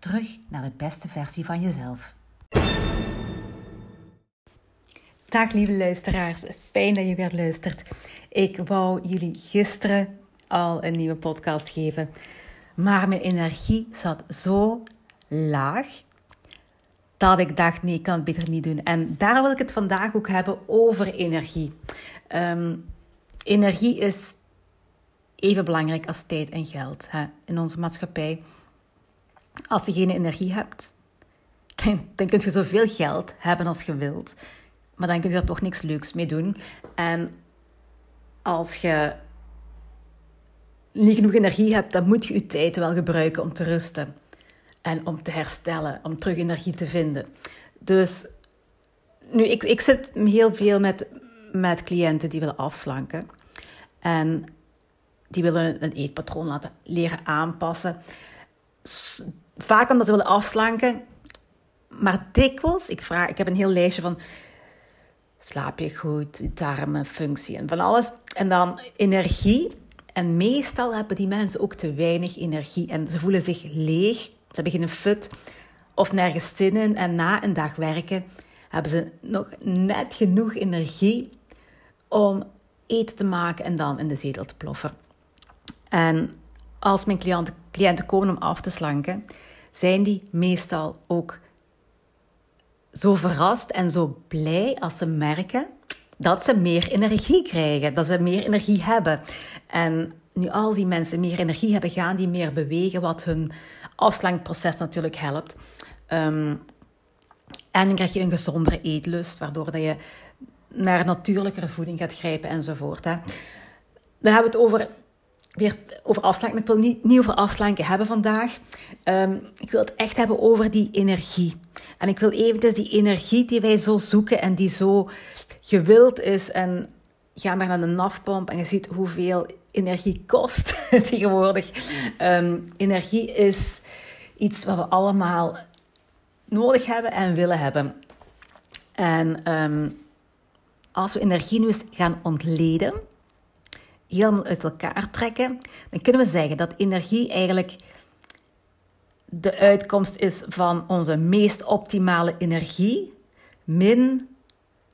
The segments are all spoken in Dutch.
Terug naar de beste versie van jezelf. Dag lieve luisteraars, fijn dat je weer luistert. Ik wou jullie gisteren al een nieuwe podcast geven, maar mijn energie zat zo laag dat ik dacht: nee, ik kan het beter niet doen. En daar wil ik het vandaag ook hebben over energie. Ehm, energie is even belangrijk als tijd en geld hè, in onze maatschappij. Als je geen energie hebt, dan, dan kun je zoveel geld hebben als je wilt. Maar dan kun je er toch niks leuks mee doen. En als je niet genoeg energie hebt, dan moet je je tijd wel gebruiken om te rusten. En om te herstellen, om terug energie te vinden. Dus nu, ik, ik zit heel veel met, met cliënten die willen afslanken. En die willen een eetpatroon laten leren aanpassen. Vaak omdat ze willen afslanken. Maar dikwijls, ik, vraag, ik heb een heel lijstje van slaap je goed, darmenfunctie en van alles. En dan energie. En meestal hebben die mensen ook te weinig energie en ze voelen zich leeg. Ze geen fut of nergens zin in. En na een dag werken hebben ze nog net genoeg energie om eten te maken en dan in de zetel te ploffen. En als mijn cliënten, cliënten komen om af te slanken, zijn die meestal ook zo verrast en zo blij als ze merken dat ze meer energie krijgen, dat ze meer energie hebben. En nu als die mensen meer energie hebben, gaan die meer bewegen, wat hun afslankproces natuurlijk helpt. Um, en dan krijg je een gezondere eetlust, waardoor dat je naar natuurlijkere voeding gaat grijpen enzovoort. Hè. Dan hebben we het over over afslanken. Ik wil niet, over afslanken hebben vandaag. Ehm, ik wil het echt hebben over die energie. En ik wil eventjes die energie die wij zo zoeken en die zo gewild is. En ga maar naar de nafpomp en je ziet hoeveel energie kost tegenwoordig. Um, energie is iets wat we allemaal nodig hebben en willen hebben. En um, als we energie nu eens gaan ontleden helemaal uit elkaar trekken, dan kunnen we zeggen dat energie eigenlijk de uitkomst is van onze meest optimale energie min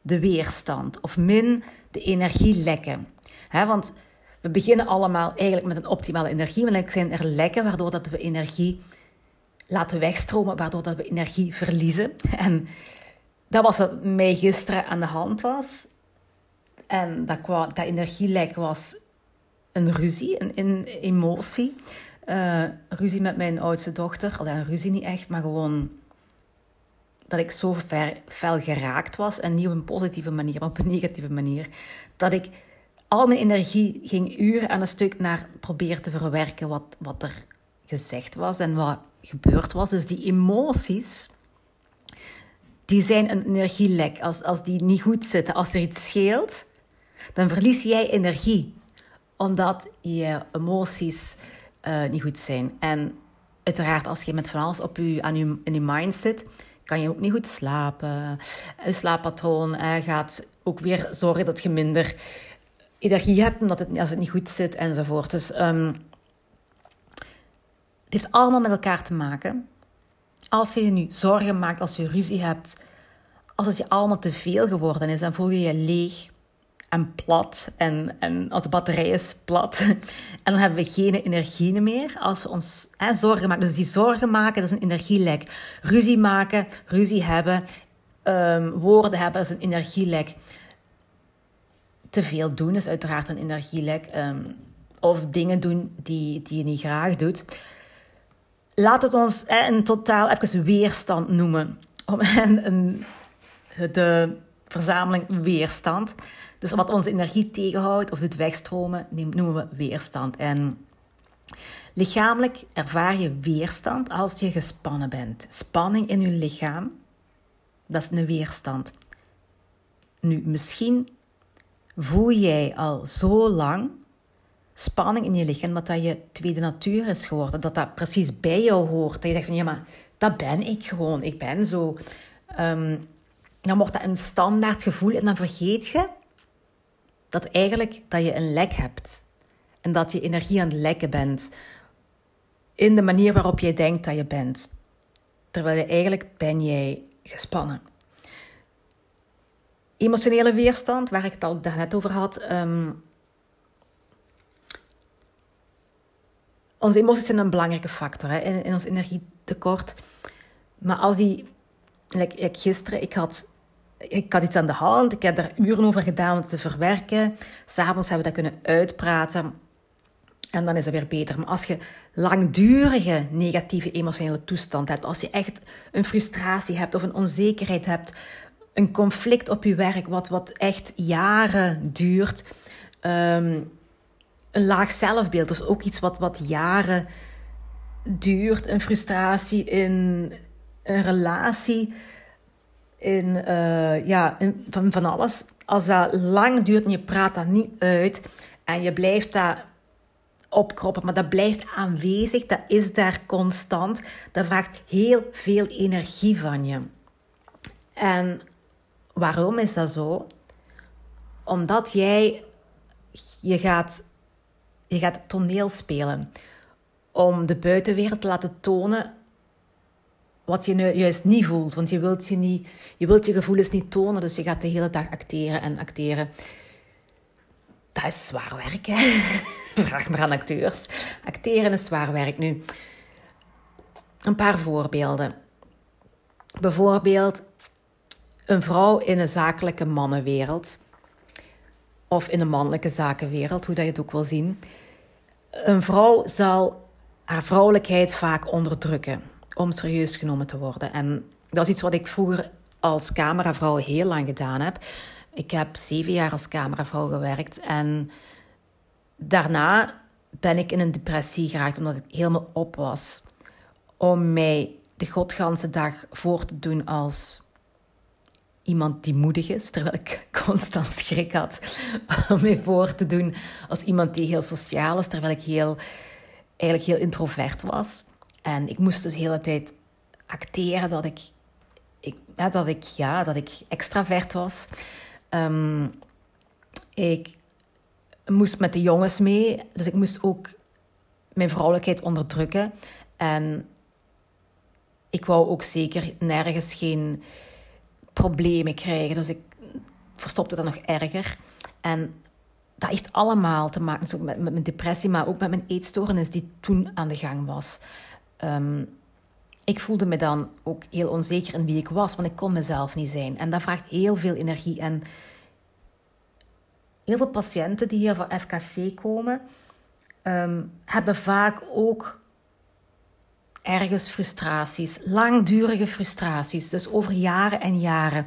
de weerstand of min de energielekken. Want we beginnen allemaal eigenlijk met een optimale energie, maar dan zijn er lekken waardoor dat we energie laten wegstromen, waardoor dat we energie verliezen. En dat was wat mij gisteren aan de hand was. En dat, dat energielek was een ruzie, een, een emotie. Uh, ruzie met mijn oudste dochter. Alleen ruzie niet echt, maar gewoon dat ik zo ver, fel geraakt was. En niet op een positieve manier, maar op een negatieve manier. Dat ik al mijn energie ging uren aan een stuk naar proberen te verwerken wat, wat er gezegd was en wat gebeurd was. Dus die emoties, die zijn een energielek. Als, als die niet goed zitten, als er iets scheelt, dan verlies jij energie omdat je emoties uh, niet goed zijn. En uiteraard, als je met van alles op je, aan je, in je mind zit, kan je ook niet goed slapen. Een slaappatroon gaat ook weer zorgen dat je minder energie hebt omdat het, als het niet goed zit enzovoort. Dus um, het heeft allemaal met elkaar te maken. Als je je nu zorgen maakt, als je ruzie hebt, als het je allemaal te veel geworden is, dan voel je je leeg en plat. En, en als de batterij is plat. En dan hebben we geen energie meer als we ons hè, zorgen maken. Dus die zorgen maken, dat is een energielek. Ruzie maken, ruzie hebben, um, woorden hebben, dat is een energielek. Te veel doen is uiteraard een energielek. Um, of dingen doen die, die je niet graag doet. Laat het ons hè, in totaal even weerstand noemen. Om, en, de verzameling weerstand. Dus wat onze energie tegenhoudt of doet wegstromen, noemen we weerstand. En lichamelijk ervaar je weerstand als je gespannen bent. Spanning in je lichaam Dat is een weerstand. Nu, misschien voel jij al zo lang spanning in je lichaam dat dat je tweede natuur is geworden. Dat dat precies bij jou hoort. Dat je zegt van ja, maar dat ben ik gewoon. Ik ben zo. Ehm, dan wordt dat een standaard gevoel en dan vergeet je dat eigenlijk dat je een lek hebt. En dat je energie aan het lekken bent. In de manier waarop jij denkt dat je bent. Terwijl je eigenlijk ben jij gespannen. Emotionele weerstand, waar ik het al net over had. Um, onze emoties zijn een belangrijke factor hè, in, ons energietekort. Maar als die, gisteren, ik had, ik had iets aan de hand, ik heb er uren over gedaan om te verwerken. S'avonds hebben we dat kunnen uitpraten. En dan is het weer beter. Maar als je langdurige negatieve emotionele toestand hebt, als je echt een frustratie hebt of een onzekerheid hebt, een conflict op je werk wat, wat echt jaren duurt, ehm, een laag zelfbeeld, dus ook iets wat, wat jaren duurt, een frustratie in een relatie, in, uh, ja, van, van alles. Als dat lang duurt en je praat dat niet uit en je blijft dat opkroppen, maar dat blijft aanwezig, dat is daar constant. Dat vraagt heel veel energie van je. En waarom is dat zo? Omdat jij je gaat, je gaat toneel spelen om de buitenwereld te laten tonen wat je nu juist niet voelt. Want je wilt je, niet, je wilt je gevoelens niet tonen, dus je gaat de hele dag acteren en acteren. Dat is zwaar werk, hè? Vraag maar aan acteurs. Acteren is zwaar werk nu. Een paar voorbeelden. Bijvoorbeeld een vrouw in een zakelijke mannenwereld. Of in een mannelijke zakenwereld, hoe dat je het ook wil zien. Een vrouw zal haar vrouwelijkheid vaak onderdrukken om serieus genomen te worden. En dat is iets wat ik vroeger als cameravrouw heel lang gedaan heb. Ik heb zeven jaar als cameravrouw gewerkt en daarna ben ik in een depressie geraakt omdat ik helemaal op was om mij de godganse dag voor te doen als iemand die moedig is, terwijl ik constant schrik had om mij voor te doen als iemand die heel sociaal is, terwijl ik heel, eigenlijk heel introvert was. En ik moest dus de hele tijd acteren dat ik, ik, ja, dat ik, ja, dat ik extravert was. Um, ik moest met de jongens mee, dus ik moest ook mijn vrouwelijkheid onderdrukken. En ik wou ook zeker nergens geen problemen krijgen. Dus ik verstopte dat nog erger. En dat heeft allemaal te maken met mijn depressie, maar ook met mijn eetstoornis die toen aan de gang was. Ehm, ik voelde me dan ook heel onzeker in wie ik was, want ik kon mezelf niet zijn. En dat vraagt heel veel energie. En heel veel patiënten die hier voor FKC komen, ehm, hebben vaak ook ergens frustraties, langdurige frustraties, dus over jaren en jaren.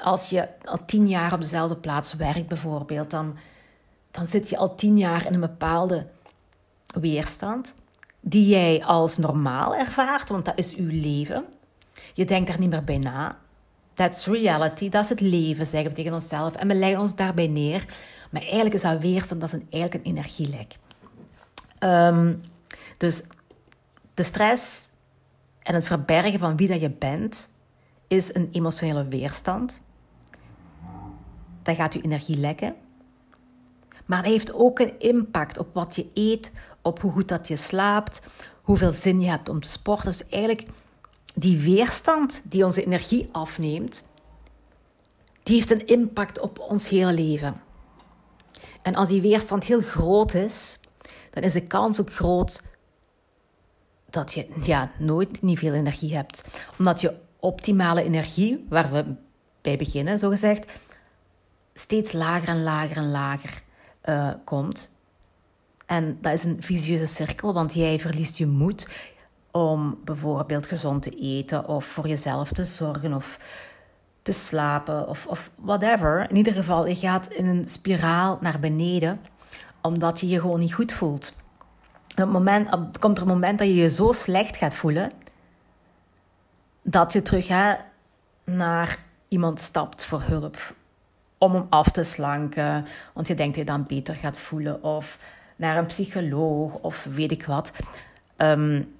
Als je al tien jaar op dezelfde plaats werkt, bijvoorbeeld, dan, dan zit je al tien jaar in een bepaalde weerstand, die jij als normaal ervaart, want dat is uw leven. Je denkt daar niet meer bij na. That's reality, dat is het leven, zeggen we tegen onszelf. En we leggen ons daarbij neer. Maar eigenlijk is dat weerstand, dat is een, eigenlijk een energielek. Um, dus de stress en het verbergen van wie dat je bent, is een emotionele weerstand. Dat gaat je energie lekken. Maar dat heeft ook een impact op wat je eet, op hoe goed dat je slaapt, hoeveel zin je hebt om te sporten. Dus eigenlijk die weerstand die onze energie afneemt, die heeft een impact op ons hele leven. En als die weerstand heel groot is, dan is de kans ook groot dat je ja, nooit niet veel energie hebt. Omdat je optimale energie, waar we bij beginnen, zo gezegd, steeds lager en lager en lager uh, komt. En dat is een visieuze cirkel, want jij verliest je moed om bijvoorbeeld gezond te eten of voor jezelf te zorgen of te slapen of, whatever. In ieder geval, je gaat in een spiraal naar beneden omdat je je gewoon niet goed voelt. Op het moment, komt er een moment dat je je zo slecht gaat voelen dat je terug naar iemand stapt voor hulp om hem af te slanken, want je denkt dat je dan beter gaat voelen, of naar een psycholoog of weet ik wat. Um,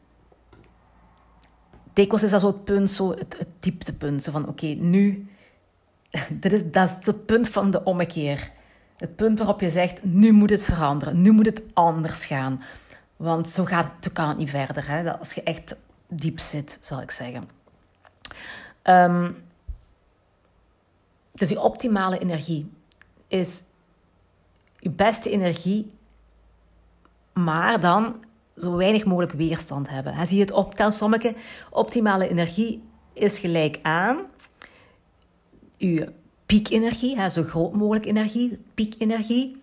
is dat zo het punt, zo het, het dieptepunt. Zo van, oké, nu... Dit is, dat is het punt van de ommekeer. Het punt waarop je zegt, nu moet het veranderen. Nu moet het anders gaan. Want zo, gaat het, kan niet verder. Hè? Als je echt diep zit, zal ik zeggen. Um, dus die optimale energie is je beste energie, maar dan zo weinig mogelijk weerstand hebben. Zie je het optelsommetje? Optimale energie is gelijk aan je piekenergie, zo groot mogelijk energie, piekenergie,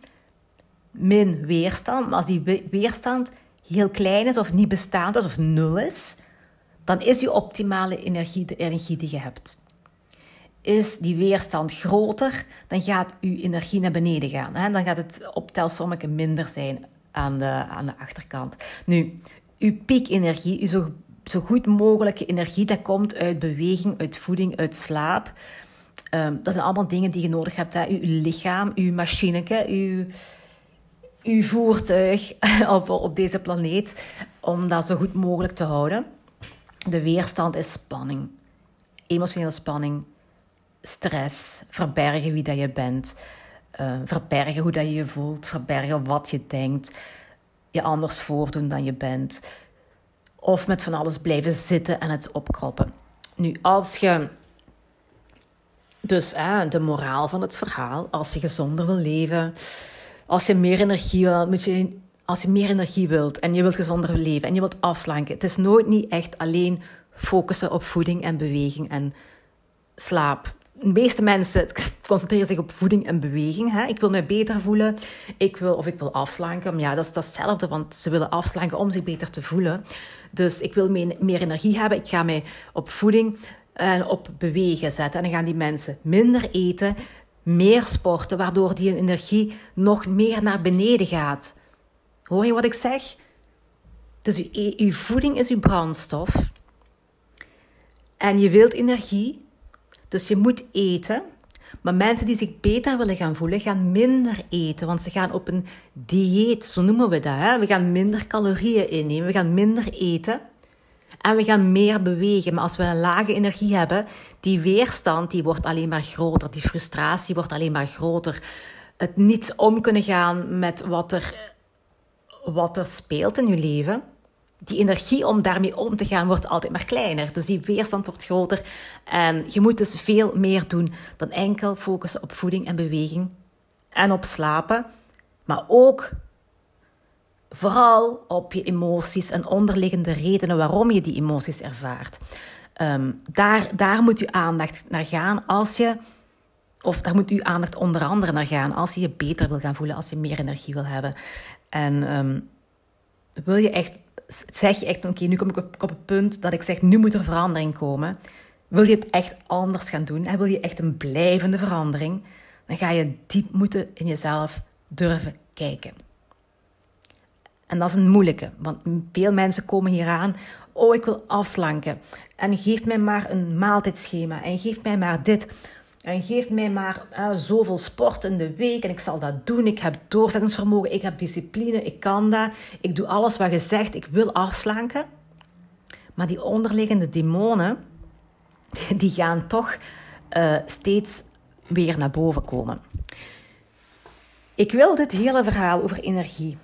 min weerstand. Maar als die weerstand heel klein is of niet bestaand is of nul is, dan is je optimale energie de energie die je hebt. Is die weerstand groter, dan gaat je energie naar beneden gaan. Dan gaat het optelsommetje minder zijn aan de, aan de achterkant. Nu, uw piekenergie, uw zo, goed mogelijke energie, dat komt uit beweging, uit voeding, uit slaap. Ehm, dat zijn allemaal dingen die je nodig hebt. Hè. Uw, lichaam, uw machineke, uw, uw voertuig op, op deze planeet, om dat zo goed mogelijk te houden. De weerstand is spanning. Emotionele spanning, stress, verbergen wie dat je bent. Uh, verbergen hoe dat je je voelt, verbergen wat je denkt, je anders voordoen dan je bent. Of met van alles blijven zitten en het opkroppen. Nu, als je. Dus de moraal van het verhaal, als je gezonder wil leven, als je meer energie wilt, moet je, als je meer energie wilt en je wilt gezonder leven en je wilt afslanken, het is nooit niet echt alleen focussen op voeding en beweging en slaap de meeste mensen concentreren zich op voeding en beweging. Hè? Ik wil mij beter voelen, ik wil, of ik wil afslanken. Ja, dat is, hetzelfde, want ze willen afslanken om zich beter te voelen. Dus ik wil meer, energie hebben. Ik ga mij op voeding en op bewegen zetten. En dan gaan die mensen minder eten, meer sporten, waardoor die energie nog meer naar beneden gaat. Hoor je wat ik zeg? Dus uw voeding is uw brandstof. En je wilt energie, dus je moet eten. Maar mensen die zich beter willen gaan voelen, gaan minder eten. Want ze gaan op een dieet, zo noemen we dat. Hè? We gaan minder calorieën innemen, we gaan minder eten. En we gaan meer bewegen. Maar als we een lage energie hebben, die weerstand die wordt alleen maar groter. Die frustratie wordt alleen maar groter. Het niet om kunnen gaan met wat er, wat er speelt in je leven die energie om daarmee om te gaan wordt altijd maar kleiner. Dus die weerstand wordt groter. En je moet dus veel meer doen dan enkel focussen op voeding en beweging en op slapen. Maar ook vooral op je emoties en onderliggende redenen waarom je die emoties ervaart. Ehm, daar, daar moet je aandacht naar gaan als je, of daar moet uw aandacht onder andere naar gaan als je je beter wil gaan voelen, als je meer energie wil hebben. En um, wil je echt zeg je echt, oké, nu kom ik op, op het punt dat ik zeg, nu moet er verandering komen. Wil je het echt anders gaan doen en wil je echt een blijvende verandering, dan ga je diep moeten in jezelf durven kijken. En dat is een moeilijke, want veel mensen komen hier aan. Oh, ik wil afslanken. En geef mij maar een maaltijdschema. En geef mij maar dit. En geef mij maar uh, zoveel sport in de week en ik zal dat doen. Ik heb doorzettingsvermogen, ik heb discipline, ik kan dat. Ik doe alles wat je zegt, ik wil afslanken. Maar die onderliggende demonen, die gaan toch uh, steeds weer naar boven komen. Ik wil dit hele verhaal over energie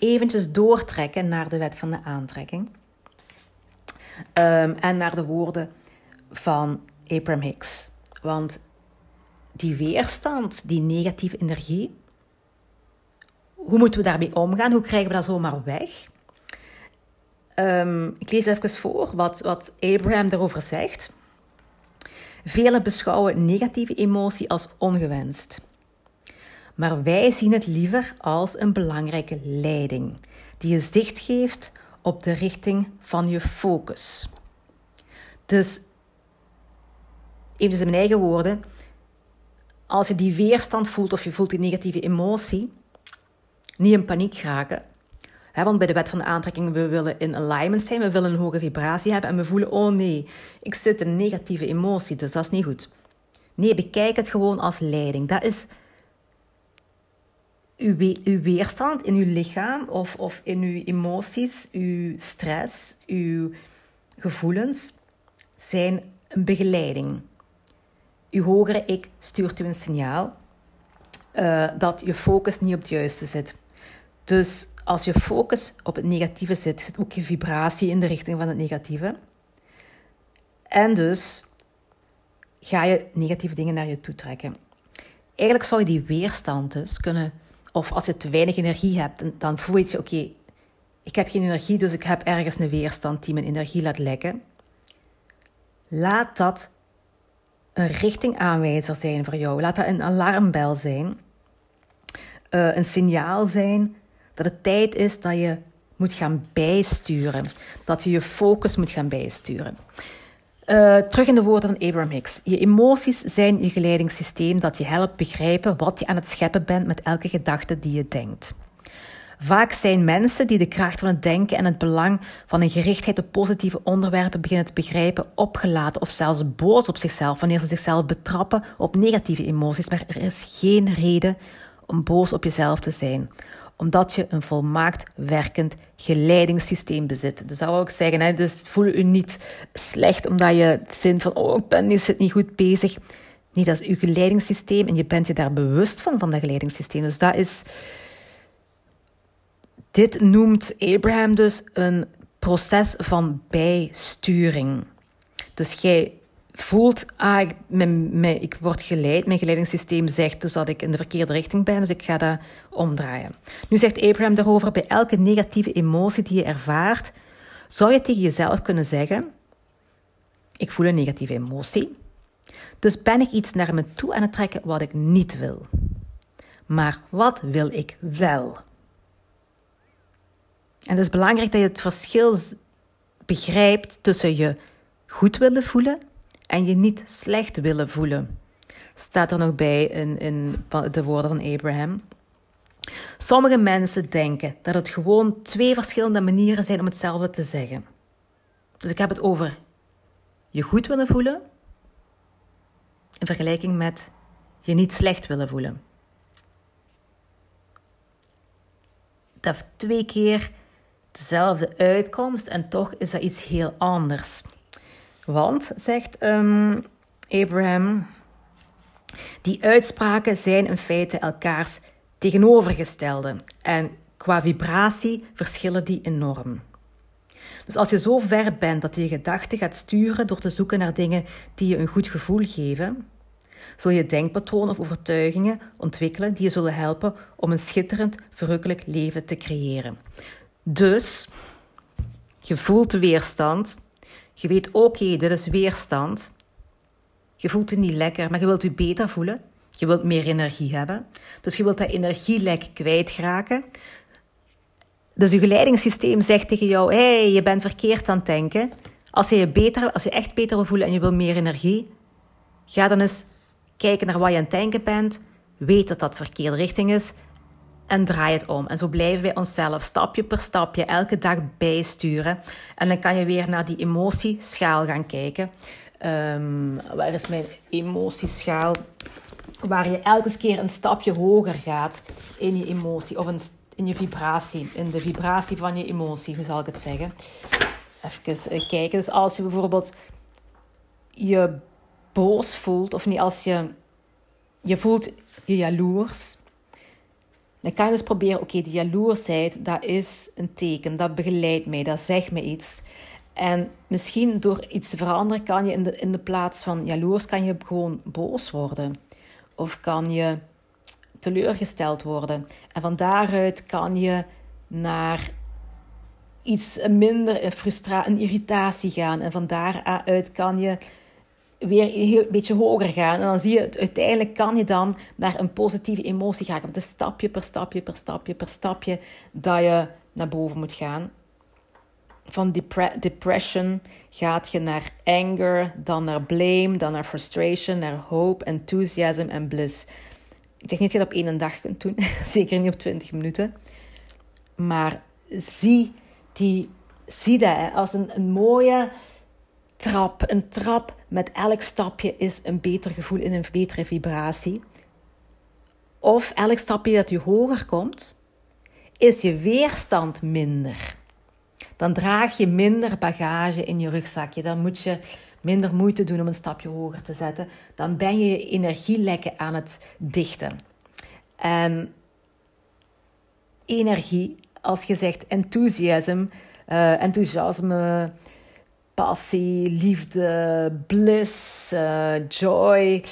eventjes doortrekken naar de wet van de aantrekking. Um, en naar de woorden van Abraham Hicks. Want die weerstand, die negatieve energie, hoe moeten we daarmee omgaan? Hoe krijgen we dat zomaar weg? Um, ik lees even voor wat, wat Abraham daarover zegt. Velen beschouwen negatieve emotie als ongewenst. Maar wij zien het liever als een belangrijke leiding die je zicht geeft op de richting van je focus. Dus even in mijn eigen woorden, als je die weerstand voelt of je voelt die negatieve emotie, niet in paniek raken. want bij de wet van de aantrekking, we willen in alignment zijn, we willen een hoge vibratie hebben en we voelen, oh nee, ik zit een negatieve emotie, dus dat is niet goed. Nee, bekijk het gewoon als leiding. Dat is uw, uw weerstand in uw lichaam of, of in uw emoties, uw stress, uw gevoelens zijn een begeleiding. Uw hogere ik stuurt u een signaal uh, dat je focus niet op het juiste zit. Dus als je focus op het negatieve zit, zit ook je vibratie in de richting van het negatieve. En dus ga je negatieve dingen naar je toe trekken. Eigenlijk zou je die weerstand dus kunnen, of als je te weinig energie hebt, dan voel je, oké, ik heb geen energie, dus ik heb ergens een weerstand die mijn energie laat lekken. Laat dat een richtingaanwijzer zijn voor jou. Laat dat een alarmbel zijn. Uh, een signaal zijn dat het tijd is dat je moet gaan bijsturen. Dat je je focus moet gaan bijsturen. Uh, terug in de woorden van Abraham Hicks. Je emoties zijn je geleidingssysteem dat je helpt begrijpen wat je aan het scheppen bent met elke gedachte die je denkt. Vaak zijn mensen die de kracht van het denken en het belang van een gerichtheid op positieve onderwerpen beginnen te begrijpen, opgelaten of zelfs boos op zichzelf wanneer ze zichzelf betrappen op negatieve emoties. Maar er is geen reden om boos op jezelf te zijn omdat je een volmaakt werkend geleidingssysteem bezit. Dus dat wil ik zeggen. Hè? Dus voel je niet slecht omdat je vindt van, oh, ik ben niet, niet goed bezig. Nee, dat is je geleidingssysteem en je bent je daar bewust van, van dat geleidingssysteem. Dus dat is... Dit noemt Abraham dus een proces van bijsturing. Dus jij voelt, ah, ik, ik word geleid, mijn geleidingssysteem zegt dus dat ik in de verkeerde richting ben, dus ik ga dat omdraaien. Nu zegt Abraham daarover, bij elke negatieve emotie die je ervaart, zou je tegen jezelf kunnen zeggen, ik voel een negatieve emotie, dus ben ik iets naar me toe aan het trekken wat ik niet wil. Maar wat wil ik wel? En het is belangrijk dat je het verschil begrijpt tussen je goed willen voelen en je niet slecht willen voelen. Staat er nog bij in, in de woorden van Abraham. Sommige mensen denken dat het gewoon twee verschillende manieren zijn om hetzelfde te zeggen. Dus ik heb het over je goed willen voelen in vergelijking met je niet slecht willen voelen. Dat twee keer dezelfde uitkomst en toch is dat iets heel anders. Want, zegt um, Abraham, die uitspraken zijn in feite elkaars tegenovergestelde. En qua vibratie verschillen die enorm. Dus als je zo ver bent dat je je gedachten gaat sturen door te zoeken naar dingen die je een goed gevoel geven, zul je denkpatronen of overtuigingen ontwikkelen die je zullen helpen om een schitterend, verrukkelijk leven te creëren. Dus, je voelt de weerstand, je weet, oké, dit is weerstand. Je voelt je niet lekker, maar je wilt je beter voelen. Je wilt meer energie hebben. Dus je wilt dat energielek kwijtraken. Dus je geleidingssysteem zegt tegen jou: hé, hey, je bent verkeerd aan het denken. Als je, je beter, als je echt beter wil voelen en je wil meer energie, ga dan eens kijken naar wat je aan het denken bent. Weet dat dat verkeerde richting is en draai het om. En zo blijven wij onszelf stapje per stapje elke dag bijsturen. En dan kan je weer naar die emotieschaal gaan kijken. Um, waar is mijn emotieschaal? Waar je elke keer een stapje hoger gaat in je emotie of in je vibratie, in de vibratie van je emotie, hoe zal ik het zeggen? Even eh, kijken. Dus als je bijvoorbeeld je boos voelt, of niet als je je voelt je jaloers, dan kan je dus proberen, oké, die jaloersheid, dat is een teken, dat begeleidt mij, dat zegt me iets. En misschien door iets te veranderen, kan je in de, in de plaats van jaloers, kan je gewoon boos worden. Of kan je teleurgesteld worden. En van daaruit kan je naar iets minder een een irritatie gaan. En van daaruit kan je weer een beetje hoger gaan. En dan zie je, uiteindelijk kan je dan naar een positieve emotie gaan. Het is stapje per stapje per stapje per stapje dat je naar boven moet gaan. Van depression gaat je naar anger, dan naar blame, dan naar frustration, naar hope, enthusiasm en bliss. Ik zeg niet dat je dat op één dag kunt doen, zeker niet op 20 minuten. Maar zie, die, zie dat als een mooie trap. Een trap met elk stapje is een beter gevoel in een betere vibratie. Of elk stapje dat je hoger komt, is je weerstand minder. Dan draag je minder bagage in je rugzakje. Dan moet je minder moeite doen om een stapje hoger te zetten. Dan ben je je energielekken aan het dichten. En energie, als je zegt enthousiasme, uh, enthousiasme, passie, liefde, bliss, uh, joy,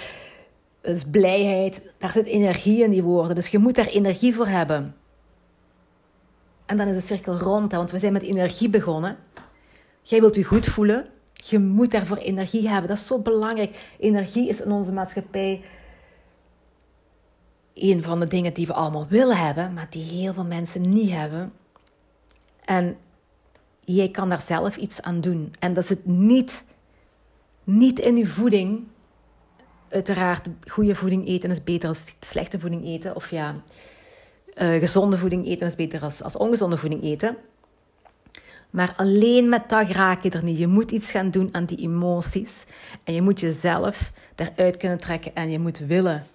dus blijheid. Daar zit energie in die woorden. Dus je moet daar energie voor hebben. En dan is de cirkel rond, want we zijn met energie begonnen. Jij wilt je goed voelen. Je moet daarvoor energie hebben. Dat is zo belangrijk. Energie is in onze maatschappij een van de dingen die we allemaal willen hebben, maar die heel veel mensen niet hebben. En jij kan daar zelf iets aan doen. En dat zit niet, niet in je voeding. Uiteraard, goede voeding eten is beter dan slechte voeding eten. Of ja, uh, gezonde voeding eten is beter als, als ongezonde voeding eten. Maar alleen met dat raak je er niet. Je moet iets gaan doen aan die emoties. En je moet jezelf eruit kunnen trekken en je moet willen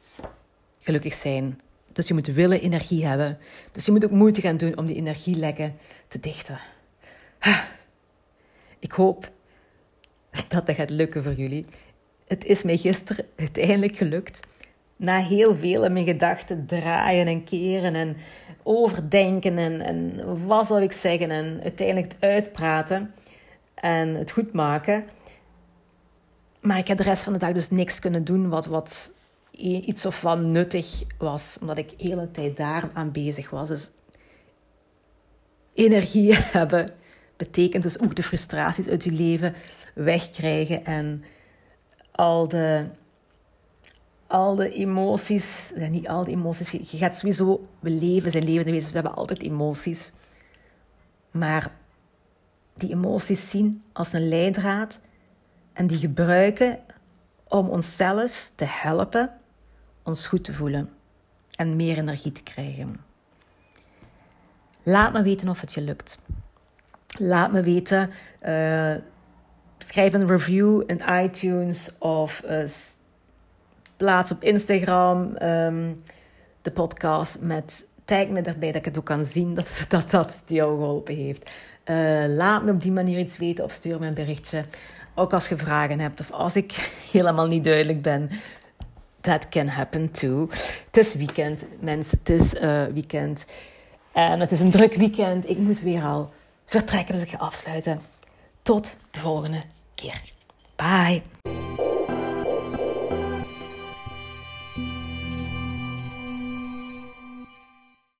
gelukkig zijn. Dus je moet willen energie hebben. Dus je moet ook moeite gaan doen om die energielekken te dichten. Ik hoop dat dat gaat lukken voor jullie. Het is mij gisteren uiteindelijk gelukt. Na heel veel in mijn gedachten draaien en keren en overdenken en, en wat zal ik zeggen en uiteindelijk het uitpraten en het goed maken. Maar ik heb de rest van de dag dus niks kunnen doen wat, wat iets of wat nuttig was, omdat ik de hele tijd daar aan bezig was. Dus energie hebben betekent dus ook de frustraties uit je leven wegkrijgen en al de, al de emoties, niet al de emoties, je gaat sowieso, we leven zijn levende wezens, we hebben altijd emoties. Maar die emoties zien als een leidraad en die gebruiken om onszelf te helpen ons goed te voelen en meer energie te krijgen. Laat me weten of het je lukt. Laat me weten. Uh, schrijf een review in iTunes of uh, plaats op Instagram um, de podcast met tag me erbij dat ik het ook kan zien dat dat, dat jou geholpen heeft. Uh, laat me op die manier iets weten of stuur me een berichtje. Ook als je vragen hebt of als ik helemaal niet duidelijk ben that can happen too. Het is weekend, mensen. Het is weekend. En het is een druk weekend. Ik moet weer al vertrekken, dus ik ga afsluiten. Tot de volgende keer. Bye.